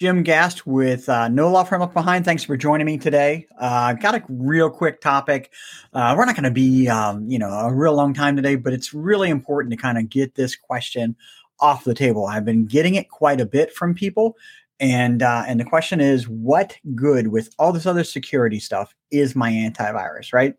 Jim Gast with uh, No Law Firm Left Behind. Thanks for joining me today. Uh, got a real quick topic. Uh, we're not going to be, um, you know, a real long time today, but it's really important to kind of get this question off the table. I've been getting it quite a bit from people, and uh, and the question is, what good with all this other security stuff is my antivirus, right?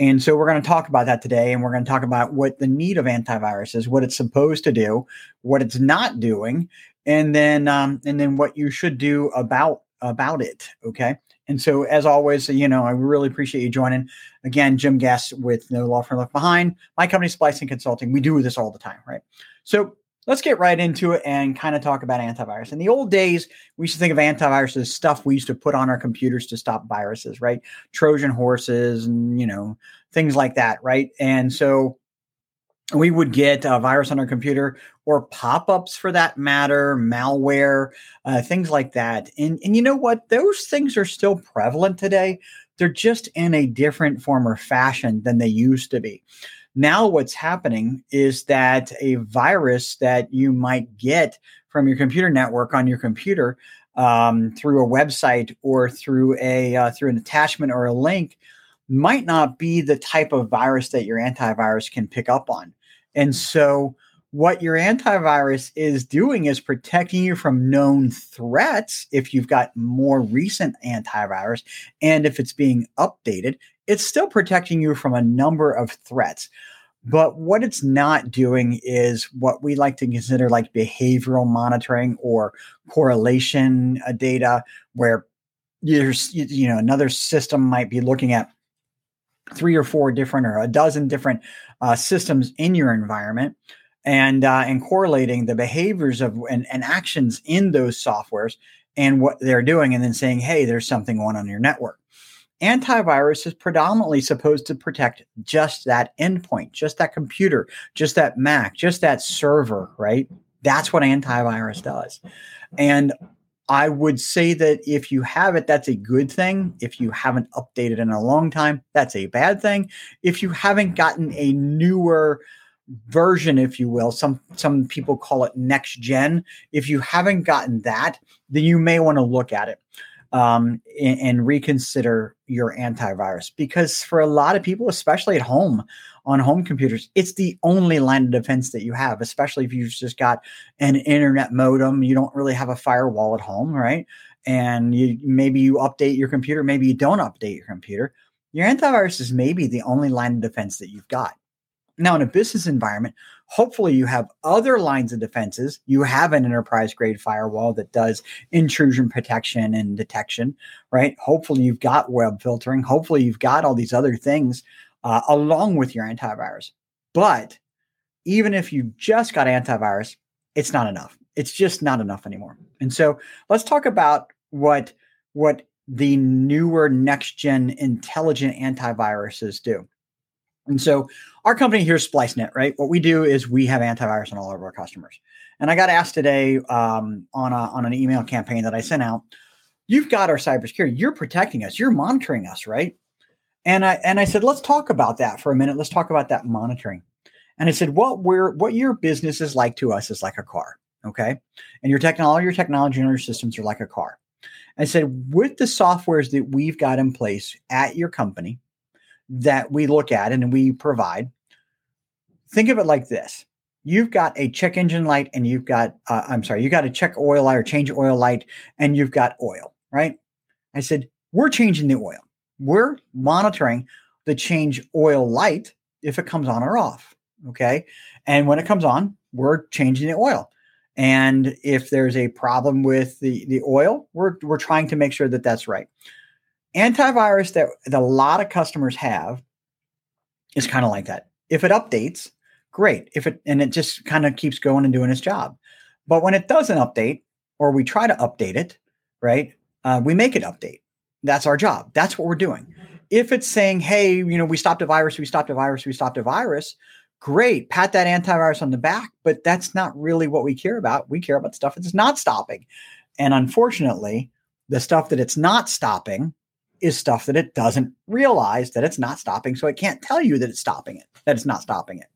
And so we're going to talk about that today, and we're going to talk about what the need of antivirus is, what it's supposed to do, what it's not doing, and then um, and then what you should do about about it. Okay. And so, as always, you know, I really appreciate you joining. Again, Jim Gast with No Law Firm Left Behind. My company, SpliceNet Consulting. We do this all the time, right? So let's get right into it and kind of talk about antivirus. In the old days, we used to think of antivirus as stuff we used to put on our computers to stop viruses, right? Trojan horses and, you know, things like that, right? And so we would get a virus on our computer or pop-ups for that matter malware uh, things like that and, and you know what those things are still prevalent today they're just in a different form or fashion than they used to be now what's happening is that a virus that you might get from your computer network on your computer um, through a website or through a uh, through an attachment or a link might not be the type of virus that your antivirus can pick up on and so, what your antivirus is doing is protecting you from known threats if you've got more recent antivirus. And if it's being updated, it's still protecting you from a number of threats. But what it's not doing is what we like to consider like behavioral monitoring or correlation uh, data, where there's you know another system might be looking at three or four different or a dozen different uh, systems in your environment and uh, and correlating the behaviors of and, and actions in those softwares and what they're doing and then saying hey there's something going on in your network antivirus is predominantly supposed to protect just that endpoint just that computer just that mac just that server right that's what antivirus does and I would say that if you have it, that's a good thing. If you haven't updated in a long time, that's a bad thing. If you haven't gotten a newer version, if you will, some some people call it next gen. If you haven't gotten that, then you may want to look at it um, and, and reconsider your antivirus because for a lot of people, especially at home, on home computers, it's the only line of defense that you have, especially if you've just got an internet modem. You don't really have a firewall at home, right? And you maybe you update your computer, maybe you don't update your computer. Your antivirus is maybe the only line of defense that you've got. Now, in a business environment, hopefully you have other lines of defenses. You have an enterprise grade firewall that does intrusion protection and detection, right? Hopefully you've got web filtering. Hopefully you've got all these other things uh, along with your antivirus. But even if you just got antivirus, it's not enough. It's just not enough anymore. And so let's talk about what what the newer next gen intelligent antiviruses do. And so our company here is SpliceNet, right? What we do is we have antivirus on all of our customers. And I got asked today um, on a, on an email campaign that I sent out. You've got our cybersecurity. You're protecting us. You're monitoring us, right? And I and I said, let's talk about that for a minute. Let's talk about that monitoring. And I said, what we're what your business is like to us is like a car. Okay. And your technology, your technology and your systems are like a car. I said, with the softwares that we've got in place at your company that we look at and we provide, think of it like this. You've got a check engine light and you've got, uh, I'm sorry, you got a check oil light or change oil light and you've got oil, right? I said, we're changing the oil we're monitoring the change oil light if it comes on or off. Okay. And when it comes on, we're changing the oil. And if there's a problem with the, the oil, we're, we're trying to make sure that that's right. Antivirus that, that a lot of customers have is kind of like that. If it updates, great. If it and it just kind of keeps going and doing its job. But when it doesn't update, or we try to update it, right? Uh, we make it update. That's our job. That's what we're doing. If it's saying, hey, you know, we stopped a virus, we stopped a virus, we stopped a virus, great, pat that antivirus on the back, but that's not really what we care about. We care about stuff that's not stopping. And unfortunately, the stuff that it's not stopping is stuff that it doesn't realize that it's not stopping. So it can't tell you that it's stopping it, that it's not stopping it.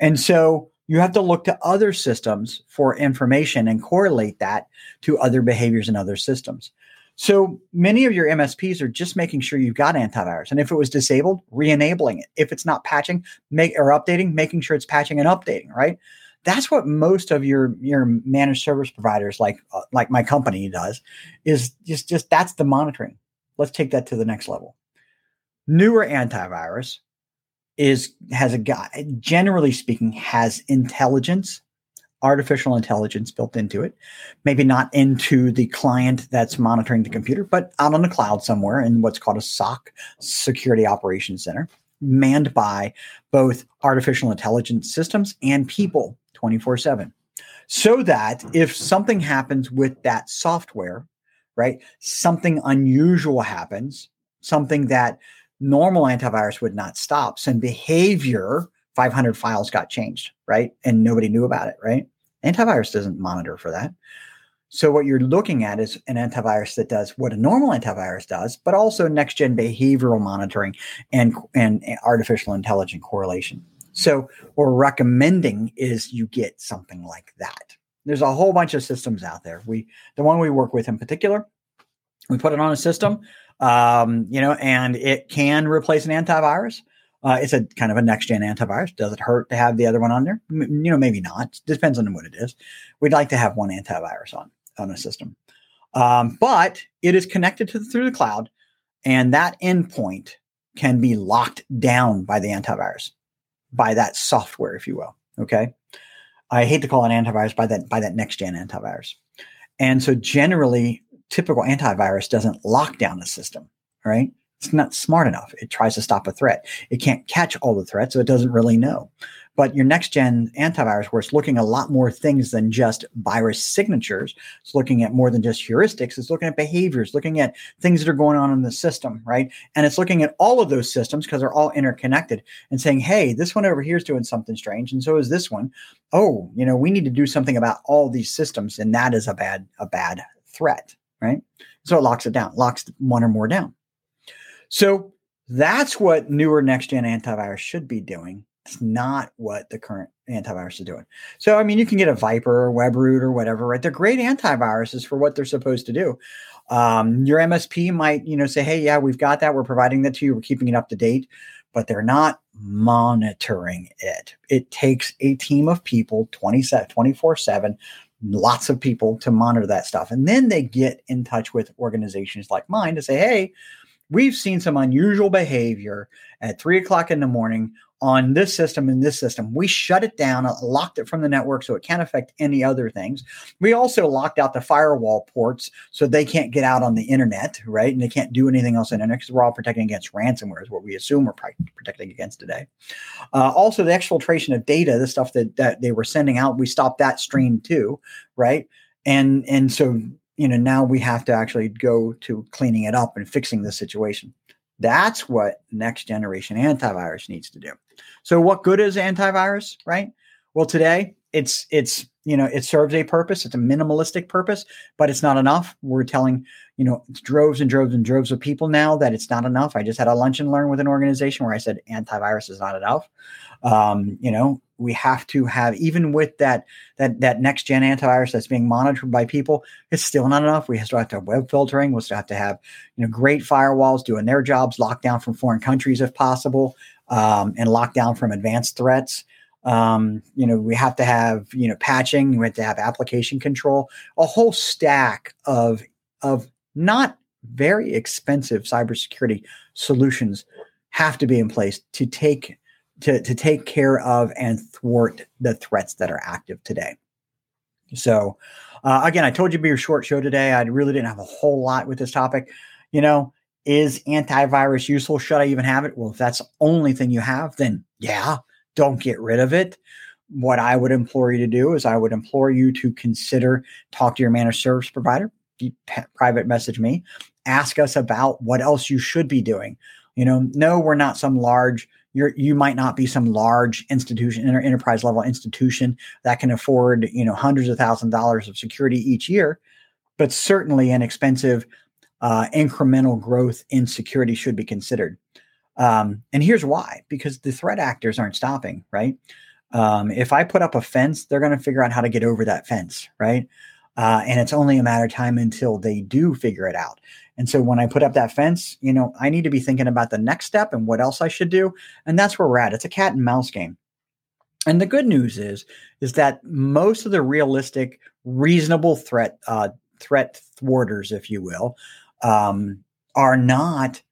And so you have to look to other systems for information and correlate that to other behaviors in other systems. So many of your MSPs are just making sure you've got antivirus. And if it was disabled, re-enabling it. If it's not patching, make or updating, making sure it's patching and updating, right? That's what most of your your managed service providers like uh, like my company does is just just that's the monitoring. Let's take that to the next level. Newer antivirus is has a guy generally speaking has intelligence artificial intelligence built into it maybe not into the client that's monitoring the computer but out on the cloud somewhere in what's called a soc security operations center manned by both artificial intelligence systems and people 24 7 so that if something happens with that software right something unusual happens something that normal antivirus would not stop. Some behavior, 500 files got changed, right? And nobody knew about it, right? Antivirus doesn't monitor for that. So what you're looking at is an antivirus that does what a normal antivirus does, but also next gen behavioral monitoring and, and artificial intelligence correlation. So what we're recommending is you get something like that. There's a whole bunch of systems out there. We the one we work with in particular, we put it on a system um, you know, and it can replace an antivirus. Uh, it's a kind of a next gen antivirus. Does it hurt to have the other one on there? M- you know, maybe not. Depends on what it is. We'd like to have one antivirus on on a system, um, but it is connected to the, through the cloud, and that endpoint can be locked down by the antivirus, by that software, if you will. Okay, I hate to call it antivirus by that by that next gen antivirus, and so generally typical antivirus doesn't lock down the system, right? It's not smart enough. It tries to stop a threat. It can't catch all the threats, so it doesn't really know. But your next gen antivirus, where it's looking a lot more things than just virus signatures, it's looking at more than just heuristics. It's looking at behaviors, looking at things that are going on in the system, right? And it's looking at all of those systems because they're all interconnected and saying, hey, this one over here is doing something strange, and so is this one. Oh, you know, we need to do something about all these systems, and that is a bad a bad threat right? So it locks it down, locks one or more down. So that's what newer next gen antivirus should be doing. It's not what the current antivirus is doing. So, I mean, you can get a VIPRE or WebRoot or whatever, right? They're great antiviruses for what they're supposed to do. Um, your MSP might, you know, say, hey, yeah, we've got that. We're providing that to you. We're keeping it up to date, but they're not monitoring it. It takes a team of people 24 7 lots of people to monitor that stuff. And then they get in touch with organizations like mine to say, hey, we've seen some unusual behavior at three o'clock in the morning on this system and this system. We shut it down, uh, locked it from the network so it can't affect any other things. We also locked out the firewall ports so they can't get out on the internet, right? And they can't do anything else on the internet because we're all protecting against ransomware, is what we assume we're protecting against today. Uh, also, the exfiltration of data, the stuff that, that they were sending out, we stopped that stream too, right? And and so you know now we have to actually go to cleaning it up and fixing the situation. That's what next generation antivirus needs to do. So what good is antivirus, right? Well, today it's it's you know it serves a purpose. It's a minimalistic purpose, but it's not enough. We're telling you know droves and droves and droves of people now that it's not enough. I just had a lunch and learn with an organization where I said antivirus is not enough. Um, you know, we have to have even with that that that next gen antivirus that's being monitored by people it's still not enough. We still have to have web filtering. We still have to have you know great firewalls doing their jobs locked down from foreign countries if possible um, and locked down from advanced threats. Um, you know we have to have you know patching. We have to have application control. A whole stack of of not very expensive cybersecurity solutions have to be in place to take to, to take care of and thwart the threats that are active today. So, uh, again, I told you to be a short show today. I really didn't have a whole lot with this topic. You know, is antivirus useful? Should I even have it? Well, if that's the only thing you have, then yeah, don't get rid of it. What I would implore you to do is I would implore you to consider talk to your managed service provider, private message me, ask us about what else you should be doing. You know, no, we're not some large you're you might not be some large institution or enterprise level institution that can afford you know hundreds of thousands of dollars of security each year but certainly an expensive uh, incremental growth in security should be considered um, and here's why because the threat actors aren't stopping right Um, if I put up a fence, they're going to figure out how to get over that fence, right? Uh, and it's only a matter of time until they do figure it out. And so when I put up that fence, you know, I need to be thinking about the next step and what else I should do. And that's where we're at. It's a cat and mouse game. And the good news is, is that most of the realistic, reasonable threat uh, threat thwarters, if you will, um, are not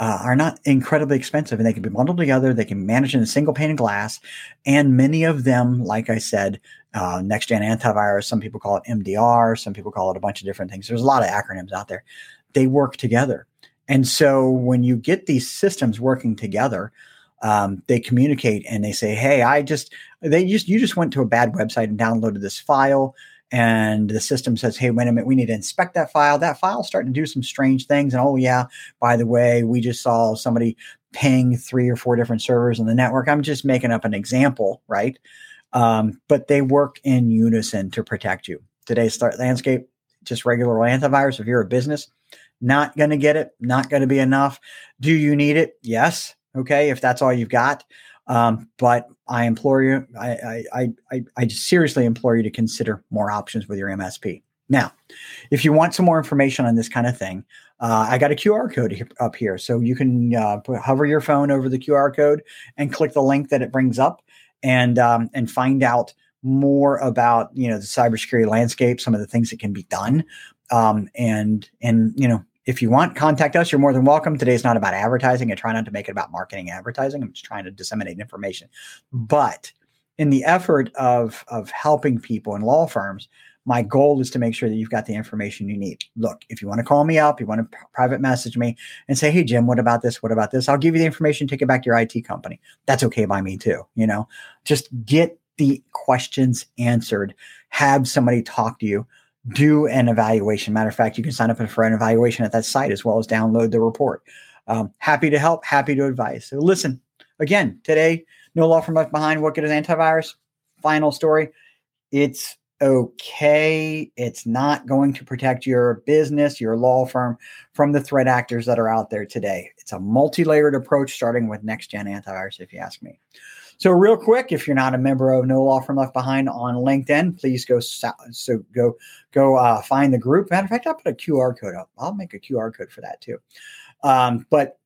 uh, are not incredibly expensive, and they can be bundled together. They can manage in a single pane of glass, and many of them, like I said, uh, next gen antivirus. Some people call it MDR. Some people call it a bunch of different things. There's a lot of acronyms out there. They work together, and so when you get these systems working together, um, they communicate and they say, "Hey, I just they just you just went to a bad website and downloaded this file." And the system says, "Hey, wait a minute, we need to inspect that file. That file's starting to do some strange things." And oh yeah, by the way, we just saw somebody ping three or four different servers in the network. I'm just making up an example, right? Um, but they work in unison to protect you. Today's start landscape, just regular antivirus. If you're a business, not going to get it, not going to be enough. Do you need it? Yes. Okay, if that's all you've got. Um, but I implore you, I, I, I, I seriously implore you to consider more options with your MSP. Now, if you want some more information on this kind of thing, uh, I got a QR code up here. So you can uh, hover your phone over the QR code and click the link that it brings up and, um, and find out more about, you know, the cybersecurity landscape, some of the things that can be done. Um, and, and, you know, if you want, contact us. You're more than welcome. Today's not about advertising. I try not to make it about marketing advertising. I'm just trying to disseminate information. But in the effort of, of helping people in law firms, my goal is to make sure that you've got the information you need. Look, if you want to call me up, you want to private message me and say, "Hey Jim, what about this? What about this?" I'll give you the information. Take it back to your IT company. That's okay by me too. You know, just get the questions answered. Have somebody talk to you do an evaluation. Matter of fact, you can sign up for an evaluation at that site as well as download the report. Um, happy to help, happy to advise. So listen, again, today, no law firm left behind. What good is antivirus? Final story. It's okay. It's not going to protect your business, your law firm from the threat actors that are out there today. It's a multi-layered approach starting with next gen antivirus, if you ask me. So, real quick, if you're not a member of No Law Firm Left Behind on LinkedIn, please go so go go uh, find the group. Matter of fact, I'll put a QR code up. I'll make a QR code for that too. Um, but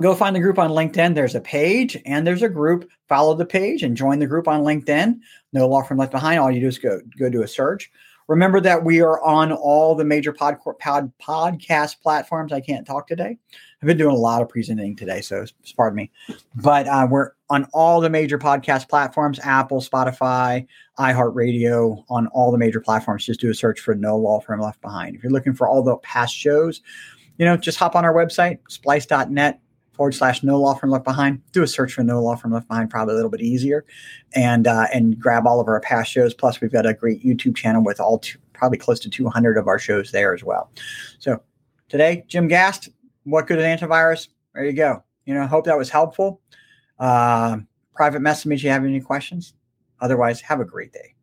go find the group on LinkedIn. There's a page and there's a group. Follow the page and join the group on LinkedIn. No Law Firm Left Behind. All you do is go go do a search. Remember that we are on all the major pod, pod, podcast platforms. I can't talk today. I've been doing a lot of presenting today, so pardon me. But uh, we're on all the major podcast platforms Apple, Spotify, iHeartRadio, on all the major platforms. Just do a search for No Law Firm Left Behind. If you're looking for all the past shows, you know, just hop on our website, splice.net forward slash no law firm left behind. Do a search for no law firm left behind, probably a little bit easier, and uh, and grab all of our past shows. Plus, we've got a great YouTube channel with all two, probably close to 200 of our shows there as well. So today, Jim Gast, what good is antivirus? There you go. You know, hope that was helpful. Uh, private message me if you have any questions. Otherwise, have a great day.